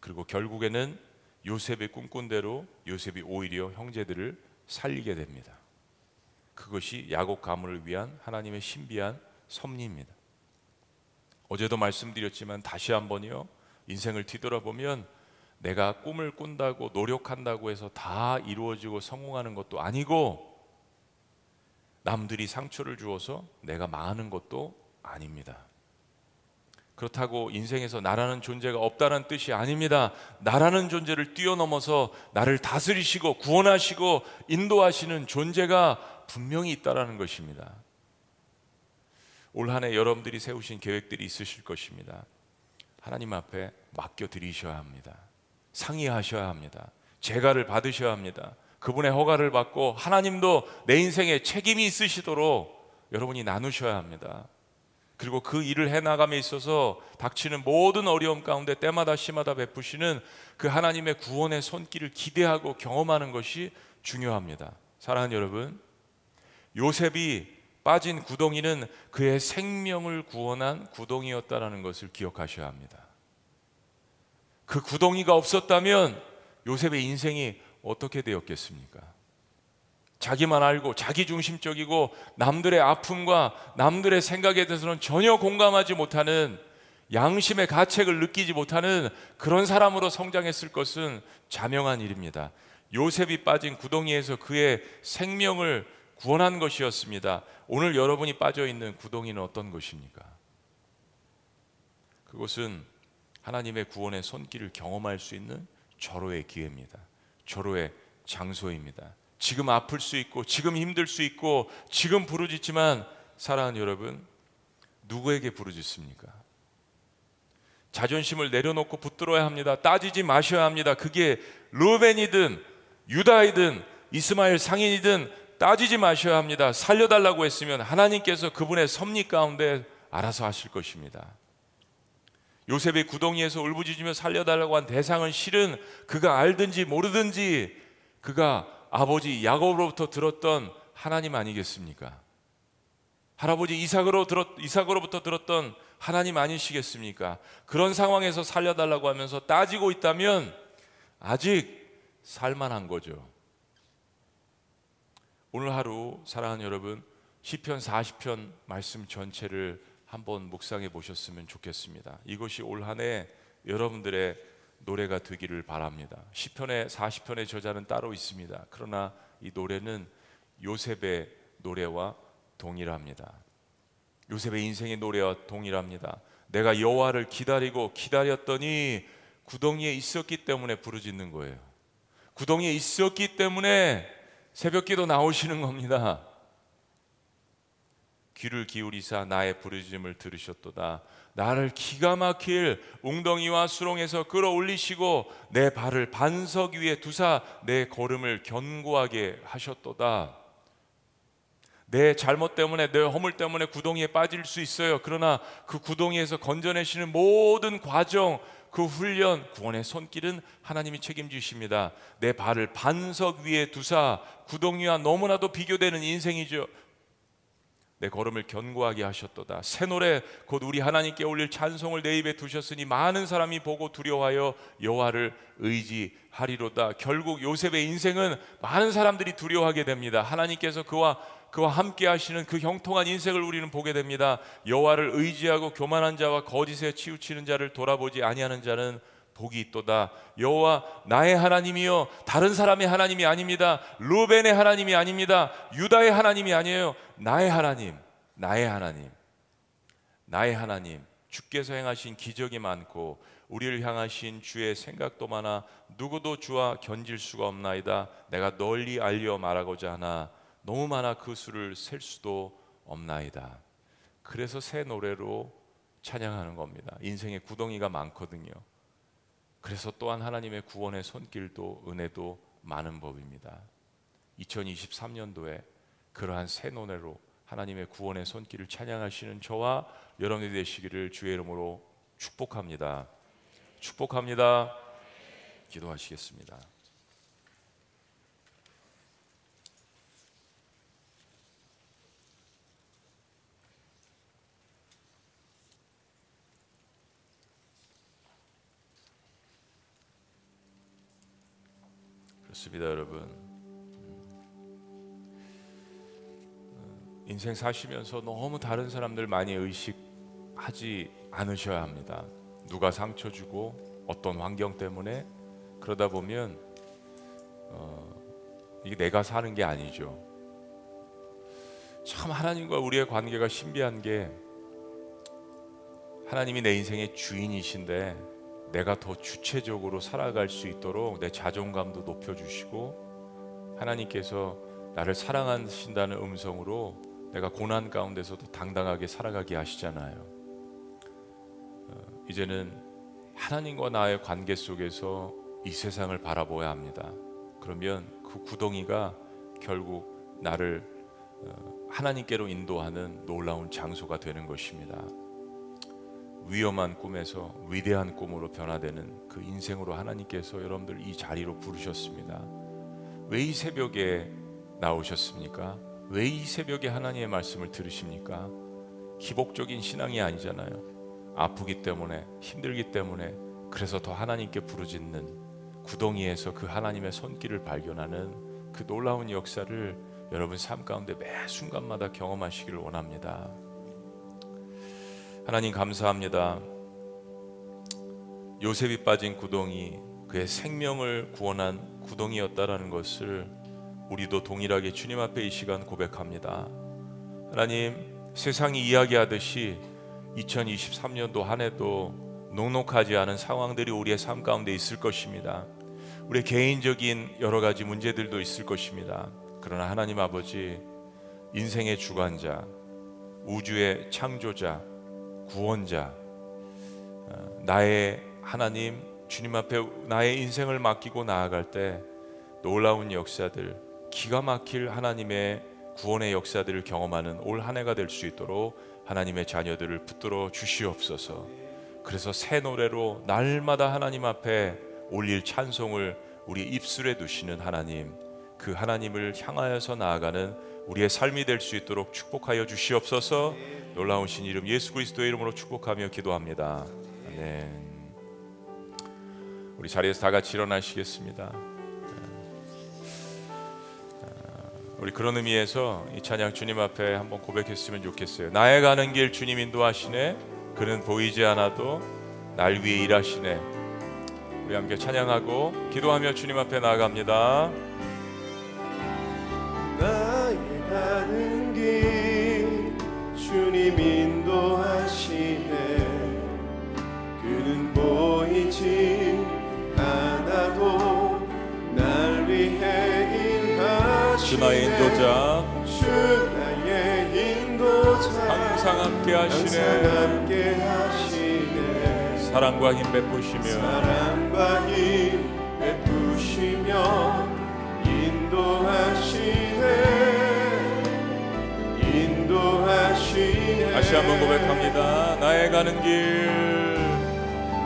그리고 결국에는 요셉의 꿈꾼 대로 요셉이 오히려 형제들을 살리게 됩니다. 그것이 야곱 가문을 위한 하나님의 신비한 섭리입니다. 어제도 말씀드렸지만 다시 한번요. 인생을 뒤돌아보면 내가 꿈을 꾼다고 노력한다고 해서 다 이루어지고 성공하는 것도 아니고 남들이 상처를 주어서 내가 망하는 것도 아닙니다. 그렇다고 인생에서 나라는 존재가 없다는 뜻이 아닙니다. 나라는 존재를 뛰어넘어서 나를 다스리시고 구원하시고 인도하시는 존재가 분명히 있다라는 것입니다. 올 한해 여러분들이 세우신 계획들이 있으실 것입니다. 하나님 앞에 맡겨 드리셔야 합니다. 상의하셔야 합니다. 재가를 받으셔야 합니다. 그분의 허가를 받고 하나님도 내 인생에 책임이 있으시도록 여러분이 나누셔야 합니다. 그리고 그 일을 해나감에 있어서 닥치는 모든 어려움 가운데 때마다 시마다 베푸시는 그 하나님의 구원의 손길을 기대하고 경험하는 것이 중요합니다. 사랑하는 여러분, 요셉이 빠진 구덩이는 그의 생명을 구원한 구덩이였다라는 것을 기억하셔야 합니다. 그 구덩이가 없었다면 요셉의 인생이 어떻게 되었겠습니까? 자기만 알고 자기 중심적이고 남들의 아픔과 남들의 생각에 대해서는 전혀 공감하지 못하는 양심의 가책을 느끼지 못하는 그런 사람으로 성장했을 것은 자명한 일입니다. 요셉이 빠진 구덩이에서 그의 생명을 구원한 것이었습니다. 오늘 여러분이 빠져 있는 구덩이는 어떤 것입니까? 그것은 하나님의 구원의 손길을 경험할 수 있는 절호의 기회입니다. 절호의 장소입니다. 지금 아플 수 있고 지금 힘들 수 있고 지금 부르짖지만 사랑하는 여러분 누구에게 부르짖습니까? 자존심을 내려놓고 붙들어야 합니다. 따지지 마셔야 합니다. 그게 루벤이든 유다이든 이스마엘 상인이든 따지지 마셔야 합니다. 살려달라고 했으면 하나님께서 그분의 섭리 가운데 알아서 하실 것입니다. 요셉의 구덩이에서 울부짖으며 살려달라고 한 대상은 실은 그가 알든지 모르든지 그가 아버지 야곱으로부터 들었던 하나님 아니겠습니까? 할아버지 이삭으로 들었, 이삭으로부터 들었던 하나님 아니시겠습니까? 그런 상황에서 살려달라고 하면서 따지고 있다면 아직 살만한 거죠. 오늘 하루 사랑하는 여러분 시편 40편 말씀 전체를 한번 묵상해 보셨으면 좋겠습니다. 이것이 올 한 해 여러분들의 노래가 되기를 바랍니다. 시편의 40편의 저자는 따로 있습니다. 그러나 이 노래는 요셉의 노래와 동일합니다. 요셉의 인생의 노래와 동일합니다. 내가 여호와를 기다리고 기다렸더니 구덩이에 있었기 때문에 부르짖는 거예요. 구덩이에 있었기 때문에 새벽기도 나오시는 겁니다. 귀를 기울이사 나의 부르짖음을 들으셨도다. 나를 기가 막힐 웅덩이와 수렁에서 끌어올리시고 내 발을 반석 위에 두사 내 걸음을 견고하게 하셨도다. 내 잘못 때문에 내 허물 때문에 구덩이에 빠질 수 있어요. 그러나 그 구덩이에서 건져내시는 모든 과정, 그 훈련, 구원의 손길은 하나님이 책임지십니다. 내 발을 반석 위에 두사 구덩이와 너무나도 비교되는 인생이죠. 내 걸음을 견고하게 하셨도다. 새 노래 곧 우리 하나님께 올릴 찬송을 내 입에 두셨으니 많은 사람이 보고 두려워하여 여호와를 의지하리로다. 결국 요셉의 인생은 많은 사람들이 두려워하게 됩니다. 하나님께서 그와 그와 함께 하시는 그 형통한 인생을 우리는 보게 됩니다. 여호와를 의지하고 교만한 자와 거짓에 치우치는 자를 돌아보지 아니하는 자는 복이 있도다. 여호와 나의 하나님이요 다른 사람의 하나님이 아닙니다. 루벤의 하나님이 아닙니다. 유다의 하나님이 아니에요. 나의 하나님, 나의 하나님, 나의 하나님. 주께서 행하신 기적이 많고 우리를 향하신 주의 생각도 많아 누구도 주와 견질 수가 없나이다. 내가 널리 알려 말하고자 하나 너무 많아 그 수를 셀 수도 없나이다. 그래서 새 노래로 찬양하는 겁니다. 인생의 구덩이가 많거든요. 그래서 또한 하나님의 구원의 손길도 은혜도 많은 법입니다. 2023년도에 그러한 새 노래로 하나님의 구원의 손길을 찬양하시는 저와 여러분이 되시기를 주의 이름으로 축복합니다. 축복합니다. 기도하시겠습니다. 그렇습니다, 여러분. 음, 인생 사시면서 너무 다른 사람들 많이 의식하지 않으셔야 합니다. 누가 상처 주고 어떤 환경 때문에 그러다 보면 어, 이게 내가 사는 게 아니죠. 참 하나님과 우리의 관계가 신비한 게 하나님이 내 인생의 주인이신데 내가 더 주체적으로 살아갈 수 있도록 내 자존감도 높여주시고 하나님께서 나를 사랑하신다는 음성으로 내가 고난 가운데서도 당당하게 살아가게 하시잖아요. 어, 이제는 하나님과 나의 관계 속에서 이 세상을 바라보아야 합니다. 그러면 그 구덩이가 결국 나를 어, 하나님께로 인도하는 놀라운 장소가 되는 것입니다. 위험한 꿈에서 위대한 꿈으로 변화되는 그 인생으로 하나님께서 여러분들 이 자리로 부르셨습니다. 왜 이 새벽에 나오셨습니까? 왜 이 새벽에 하나님의 말씀을 들으십니까? 기복적인 신앙이 아니잖아요. 아프기 때문에 힘들기 때문에 그래서 더 하나님께 부르짖는 구덩이에서 그 하나님의 손길을 발견하는 그 놀라운 역사를 여러분 삶 가운데 매 순간마다 경험하시기를 원합니다. 하나님 감사합니다. 요셉이 빠진 구덩이 그의 생명을 구원한 구덩이였다라는 것을 우리도 동일하게 주님 앞에 이 시간 고백합니다. 하나님 세상이 이야기하듯이 2023년도 한 해도 녹록하지 않은 상황들이 우리의 삶 가운데 있을 것입니다. 우리의 개인적인 여러 가지 문제들도 있을 것입니다. 그러나 하나님 아버지 인생의 주관자, 우주의 창조자, 구원자, 어, 나의 하나님 주님 앞에 나의 인생을 맡기고 나아갈 때 놀라운 역사들, 기가 막힐 하나님의 구원의 역사들을 경험하는 올 한 해가 될 수 있도록 하나님의 자녀들을 붙들어 주시옵소서. 그래서 새 노래로 날마다 하나님 앞에 올릴 찬송을 우리 입술에 두시는 하나님, 그 하나님을 향하여서 나아가는 우리의 삶이 될 수 있도록 축복하여 주시옵소서. 놀라우신 이름 예수 그리스도의 이름으로 축복하며 기도합니다. 아멘. 우리 자리에서 다 같이 일어나시겠습니다. 우리 그런 의미에서 이 찬양 주님 앞에 한번 고백했으면 좋겠어요. 나의 가는 길 주님 인도하시네. 그는 보이지 않아도 날 위해 일하시네. 우리 함께 찬양하고 기도하며 주님 앞에 나아갑니다. 주나의 인도자. 주 나의 인도자. 항상 함께 하시네, 함께 하시네. 사랑과 힘 베푸시며. 사랑과 힘 베푸시며 다시 한번 고백합니다. 나의 가는 길.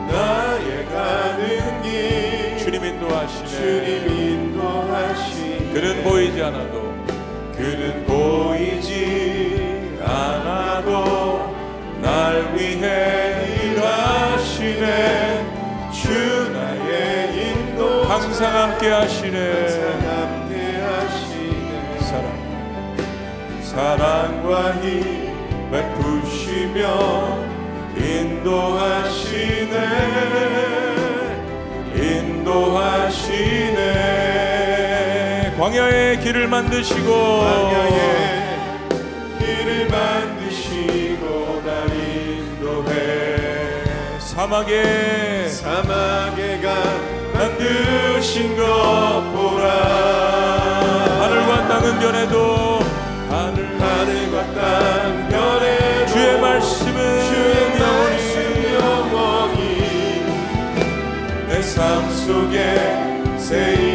나의 가는 길. 주님 인도하시네. 주님 인도하시네. 그는 보이지 않아도. 그는 보이지 않아도 날 위해 일하시네. 주 나의 인도. 항상 함께 하시네. 함께 하시네. 사랑. 사랑과 힘 베푸시며 인도하시네. 인도하시네. 광야의 길을 만드시고 광야에 길을 만드시고 날 인도해. 사막에 사막에 가 만드신 것 보라. 하늘과 땅은 변해도 하늘 하늘과 땅 삶 속에 새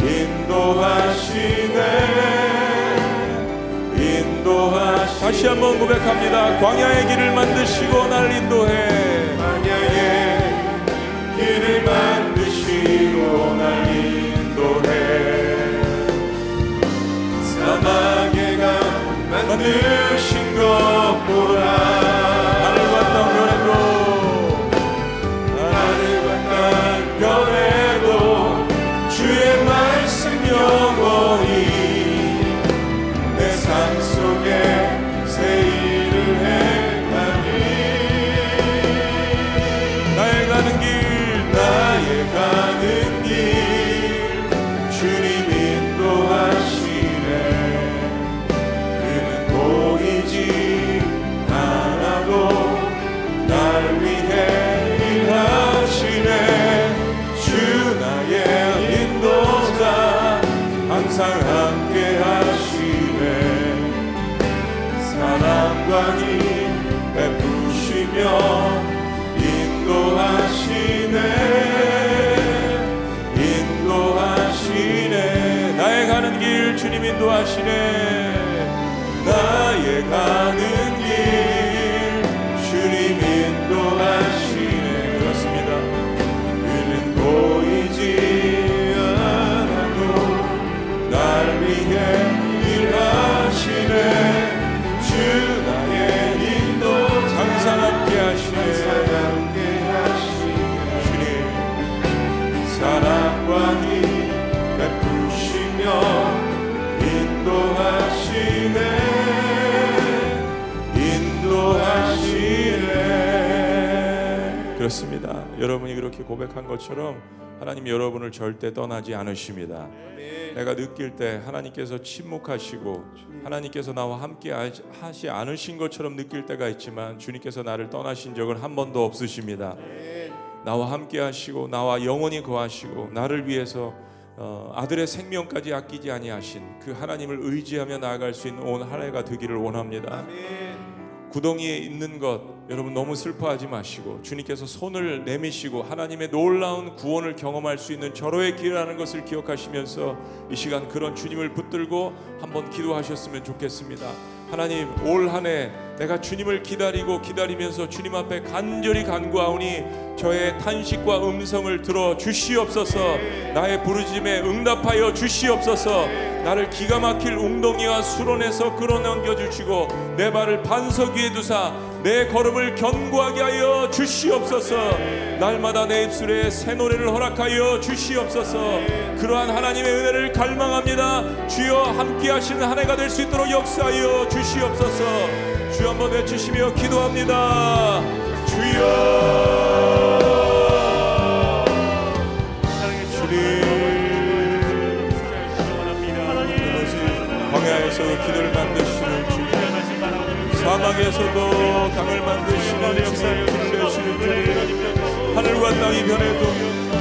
인도하시네. 다시 한번 고백합니다. 광야의 길을 만드시고 날 인도해. 광야에 길을 만드시고 날 인도해. 사막에 가 만드신 것 보라 인도하시네 그렇습니다 여러분이 그렇게 고백한 것처럼 하나님 여러분을 절대 떠나지 않으십니다 내가 느낄 때 하나님께서 침묵하시고 하나님께서 나와 함께 하시- 않으신 것처럼 느낄 때가 있지만 주님께서 나를 떠나신 적은 한 번도 없으십니다. 나와 함께 하시고 나와 영원히 거하시고 나를 위해서 어, 아들의 생명까지 아끼지 아니하신 그 하나님을 의지하며 나아갈 수 있는 온 한 해가 되기를 원합니다. 구덩이에 있는 것 여러분 너무 슬퍼하지 마시고 주님께서 손을 내미시고 하나님의 놀라운 구원을 경험할 수 있는 절호의 길이라는 것을 기억하시면서 이 시간 그런 주님을 붙들고 한번 기도하셨으면 좋겠습니다. 하나님 올 한 해 내가 주님을 기다리고 기다리면서 주님 앞에 간절히 간구하오니 저의 탄식과 음성을 들어 주시옵소서 나의 부르짐에 응답하여 주시옵소서 나를 기가 막힐 웅덩이와 수론에서 끌어넘겨 주시고 내 발을 반석 위에 두사 내 걸음을 견고하게 하여 주시옵소서. 날마다 내 입술에 새 노래를 허락하여 주시옵소서. 그러한 하나님의 은혜를 갈망합니다. 주여 함께 하시는 한 해가 될 수 있도록 역사하여 주시옵소서. 주여 한번 외치시며 기도합니다. 주여. 주님. 광야에서 기도를 주님 사막에서도 강을 만드시는 주님 길을 내시는 주님 하늘과 땅이 변해도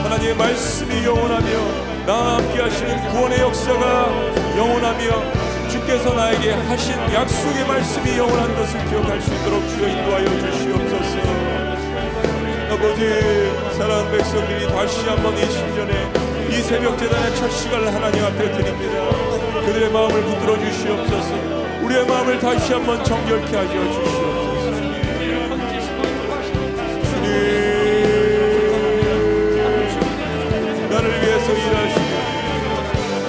하나님의 말씀이 영원하며 나와 함께 하시는 구원의 역사가 영원하며 주께서 나에게 하신 약속의 말씀이 영원한 것을 기억할 수 있도록 주여 인도하여 주시옵소서. 아버지 사랑하는 백성들이 다시 한번 이 신전에 이 새벽 재단의 첫 시간을 하나님 앞에 드립니다. 그들의 마음을 붙들어 주시옵소서 우리의 마음을 다시 한번 정결케 하여 주시옵소서. 주님 나를 위해서 일하시고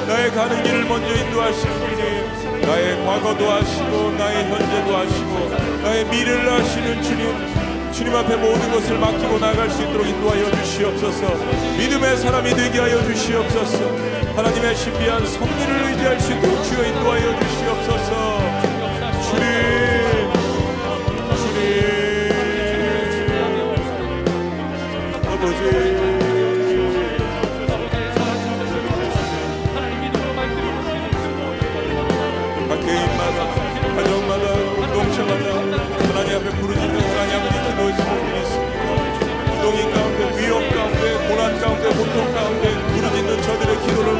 나의 가는 길을 먼저 인도하시는 주님 나의 과거도 하시고 나의 현재도 하시고 나의 미래를 하시는 주님 주님 앞에 모든 것을 맡기고 나갈 수 있도록 인도하여 주시옵소서. 믿음의 사람이 되게 하여 주시옵소서. 하나님의 신비한 섭리를 의지할 수 있도록 주여 인도하여 주시옵소서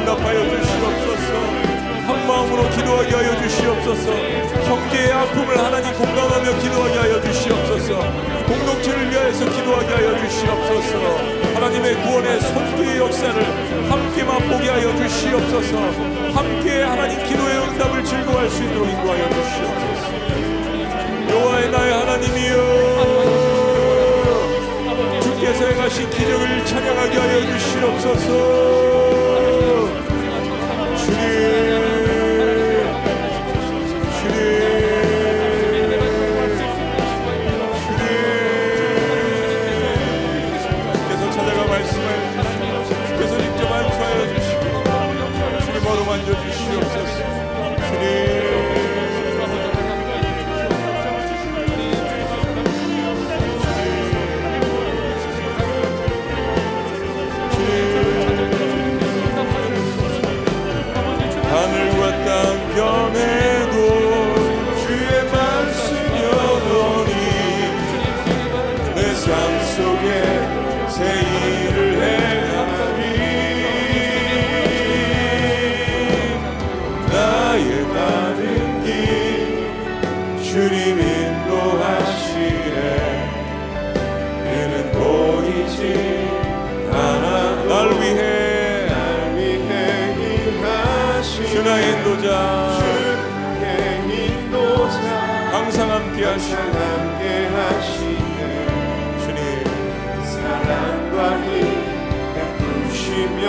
응답하여 주시옵소서. 한 마음으로 기도하게 하여 주시옵소서. 형제의 아픔을 하나님 공감하며 기도하게 하여 주시옵소서. 공동체를 위하여서 기도하게 하여 주시옵소서. 하나님의 구원의 손길의 역사를 함께 맛보게 하여 주시옵소서. 함께 하나님 기도의 응답을 즐거워할 수 있도록 인도하여 주시옵소서. 여호와의 나의 하나님이여. 주께서 행하신 기적을 찬양하게 하여 주시옵소서 주 인도자 주의 인도자 항상 함께 하시네. 주님. 사랑과 힘 베푸시며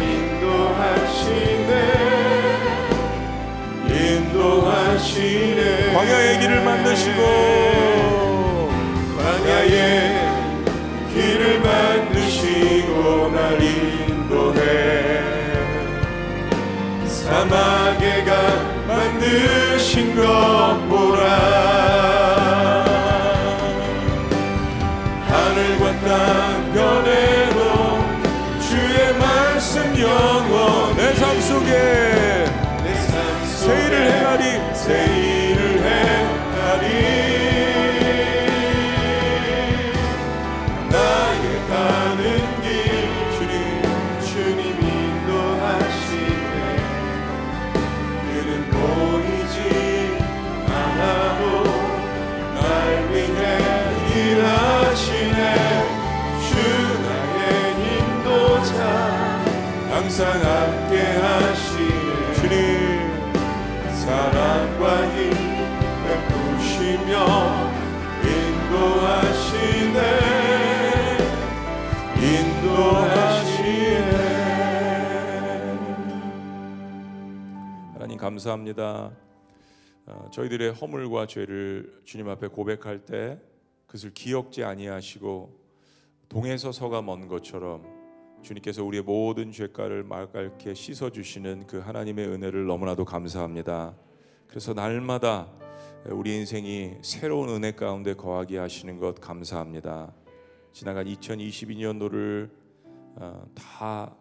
인도하시네. 인도하시네. 광야의 길을 만드시고 광야의 길을 만드시고 날 인도해 사막에 가 만드신 것 보라. 하늘과 땅 변해도 주의 말씀 영원 내 삶 속에 내삶 새 일을 행하리. 새일 항상 함께 하시네. 주님 사랑과 힘 베푸시며 인도하시네. 인도하시네. 하나님 감사합니다. 어, 저희들의 허물과 죄를 주님 앞에 고백할 때 그것을 기억지 아니하시고 동에서 서가 먼 것처럼 주님께서 우리의 모든 죄가를 말깔게 씻어 주시는 그 하나님의 은혜를 너무나도 감사합니다. 그래서 날마다 우리 인생이 새로운 은혜 가운데 거하게 하시는 것 감사합니다. 지나간 2022년도를 어, 다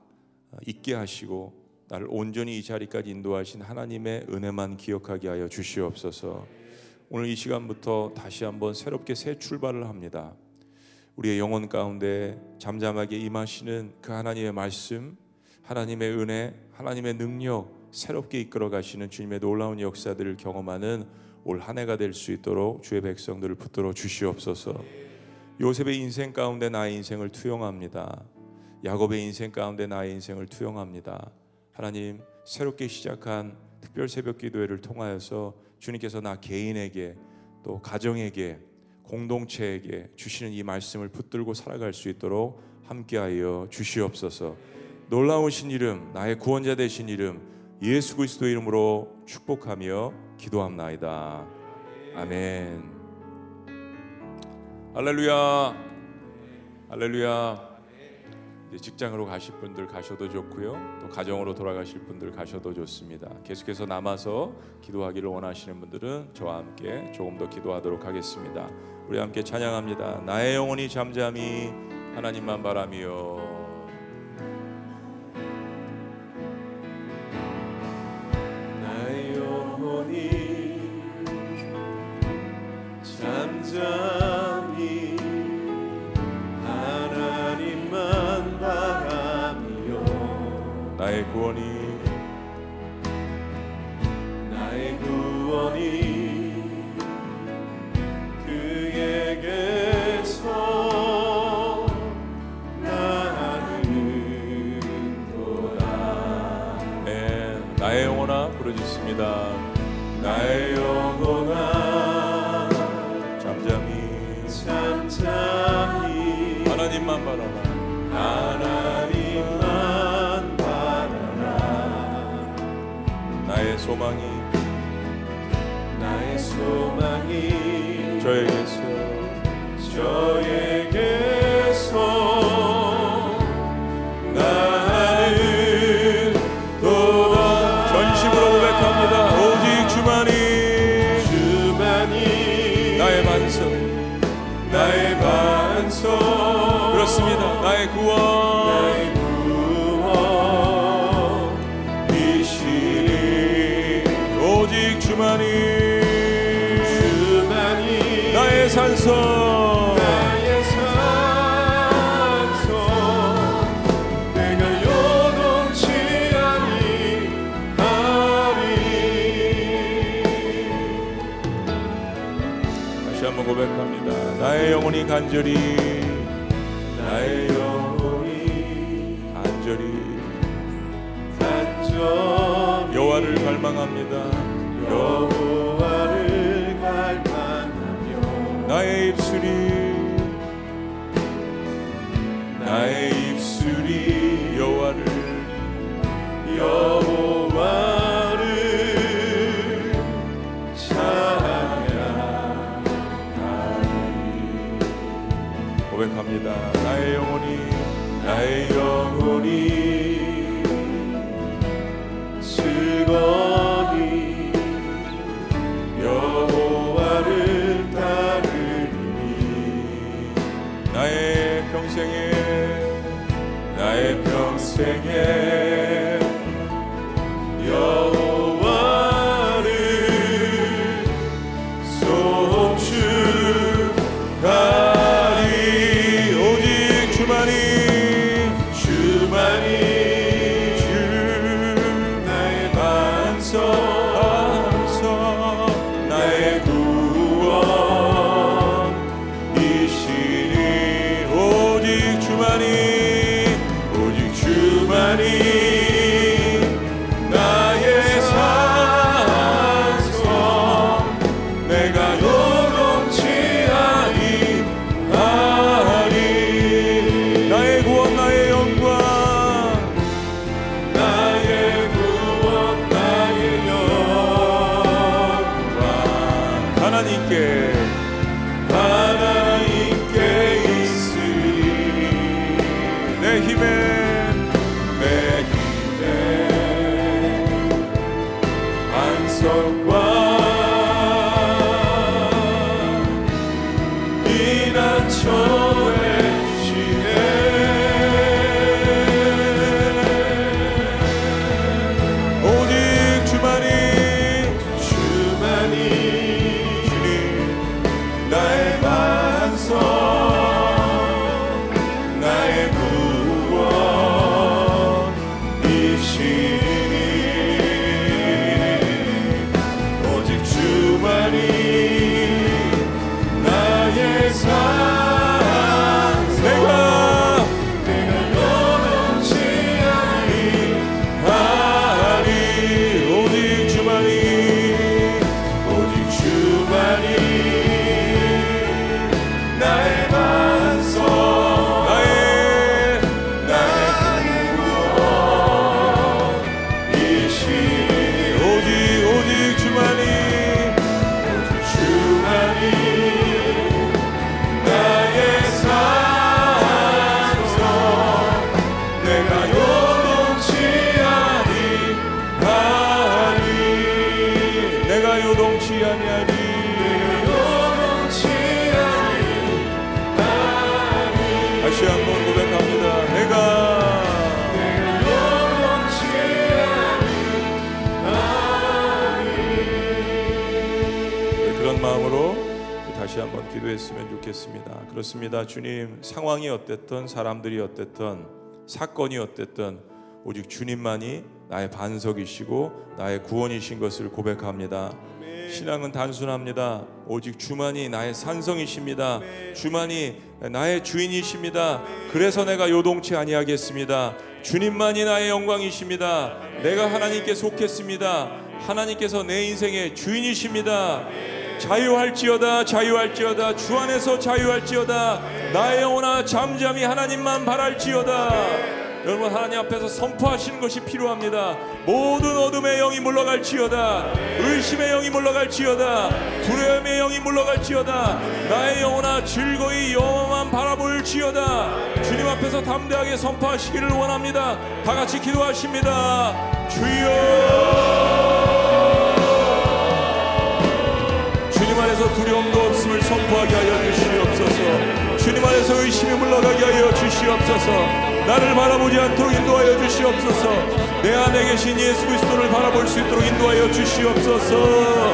잊게 하시고 나를 온전히 이 자리까지 인도하신 하나님의 은혜만 기억하게 하여 주시옵소서. 오늘 이 시간부터 다시 한번 새롭게 새 출발을 합니다. 우리의 영혼 가운데 잠잠하게 임하시는 그 하나님의 말씀, 하나님의 은혜, 하나님의 능력 새롭게 이끌어 가시는 주님의 놀라운 역사들을 경험하는 올 한 해가 될 수 있도록 주의 백성들을 붙들어 주시옵소서. 요셉의 인생 가운데 나의 인생을 투영합니다. 야곱의 인생 가운데 나의 인생을 투영합니다. 하나님 새롭게 시작한 특별 새벽 기도회를 통하여서 주님께서 나 개인에게 또 가정에게 공동체에게 주시는 이 말씀을 붙들고 살아갈 수 있도록 함께하여 주시옵소서. 놀라우신 이름 나의 구원자 되신 이름 예수 그리스도 이름으로 축복하며 기도합나이다. 아멘. 할렐루야. 할렐루야. 이제 직장으로 가실 분들 가셔도 좋고요. 또 가정으로 돌아가실 분들 가셔도 좋습니다. 계속해서 남아서 기도하기를 원하시는 분들은 저와 함께 조금 더 기도하도록 하겠습니다. 우리 함께 찬양합니다. 나의 영혼이 잠잠히 하나님만 바라며 다시 한번 고백합니다. 나의 영혼이 간절히 나의 영혼이 간절히 간절히 여호와를 갈망합니다. 여호와를 갈망하며 나의 입술이 힘에 그렇습니다. 주님, 상황이 어땠든 사람들이 어땠든 사건이 어땠든 오직 주님만이 나의 반석이시고 나의 구원이신 것을 고백합니다. 신앙은 단순합니다. 오직 주만이 나의 산성이십니다. 주만이 나의 주인이십니다. 그래서 내가 요동치 아니하겠습니다. 주님만이 나의 영광이십니다. 내가 하나님께 속했습니다. 하나님께서 내 인생의 주인이십니다. 자유할지어다 자유할지어다. 주 안에서 자유할지어다. 나의 영혼아 잠잠히 하나님만 바랄지어다. 여러분 하나님 앞에서 선포하시는 것이 필요합니다. 모든 어둠의 영이 물러갈지어다. 의심의 영이 물러갈지어다. 두려움의 영이 물러갈지어다. 나의 영혼아 즐거이 영원만 바라볼지어다. 주님 앞에서 담대하게 선포하시기를 원합니다. 다 같이 기도하십니다. 주여 안에서 두려움도 없음을 선포하게 하여 주시옵소서. 주님 안에서 의심이 물러가게 하여 주시옵소서. 나를 바라보지 않도록 인도하여 주시옵소서. 내 안에 계신 예수 그리스도를 바라볼 수 있도록 인도하여 주시옵소서.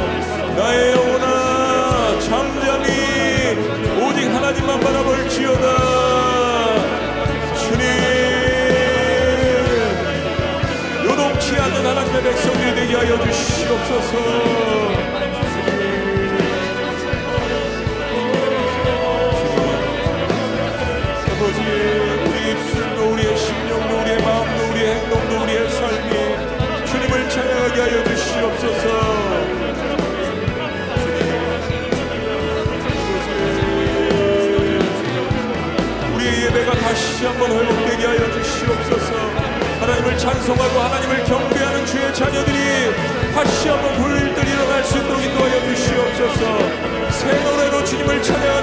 나의 영혼아 잠잠히 오직 하나님만 바라볼지어다. 주님 요동치 않는 하나님의 백성들이 되게 하여 주시옵소서 찬양하게 하여 주시옵소서. 예배가 다시 한번 회복되게 하여 주시옵소서. 하나님을 찬송하고 하나님을 경배하는 주의 자녀들이 다시 한번 불일들 일어날 수 있도록 인도하여 주시옵소서. 새 노래로 주님을 찬양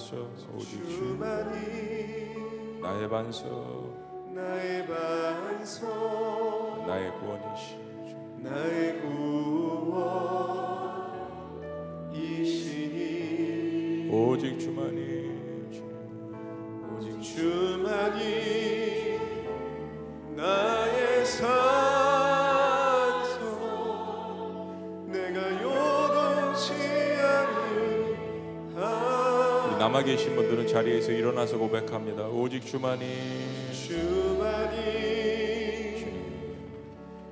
담아서 오직 주 주만이 나의 반석 나의 반석. 나의 구원 남아 계신 분들은 자리에서 일어나서 고백합니다. 오직 주만이 주만이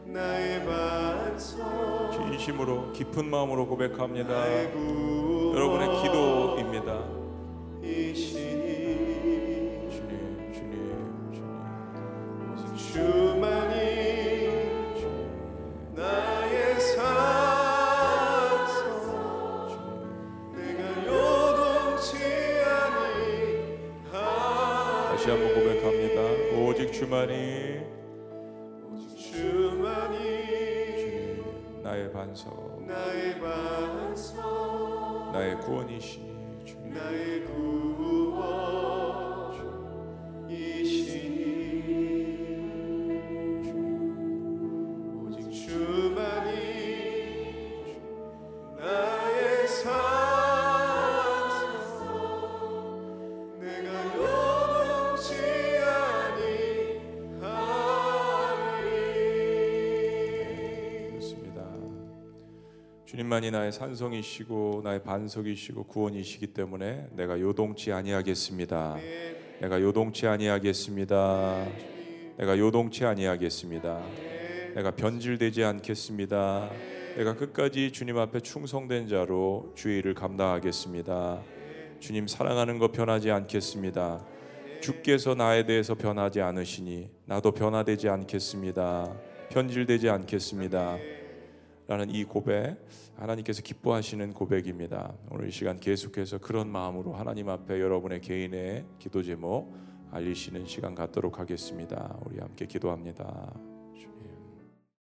나의 반석 진심으로 깊은 마음으로 고백합니다. 여러분의 기도입니다. 주만이 주만이 나의 반석, 나의 반석 나의 구원이시니 주님. 나의 주님만이 나의 산성이시고 나의 반석이시고 구원이시기 때문에 내가 요동치 아니하겠습니다. 내가 요동치 아니하겠습니다. 내가 요동치 아니하겠습니다. 내가 변질되지 않겠습니다. 내가 끝까지 주님 앞에 충성된 자로 주의 일을 감당하겠습니다. 주님 사랑하는 것 변하지 않겠습니다. 주께서 나에 대해서 변하지 않으시니 나도 변화되지 않겠습니다. 변질되지 않겠습니다. 라는 이 고백 하나님께서 기뻐하시는 고백입니다. 오늘 이 시간 계속해서 그런 마음으로 하나님 앞에 여러분의 개인의 기도 제목 알리시는 시간 갖도록 하겠습니다. 우리 함께 기도합니다.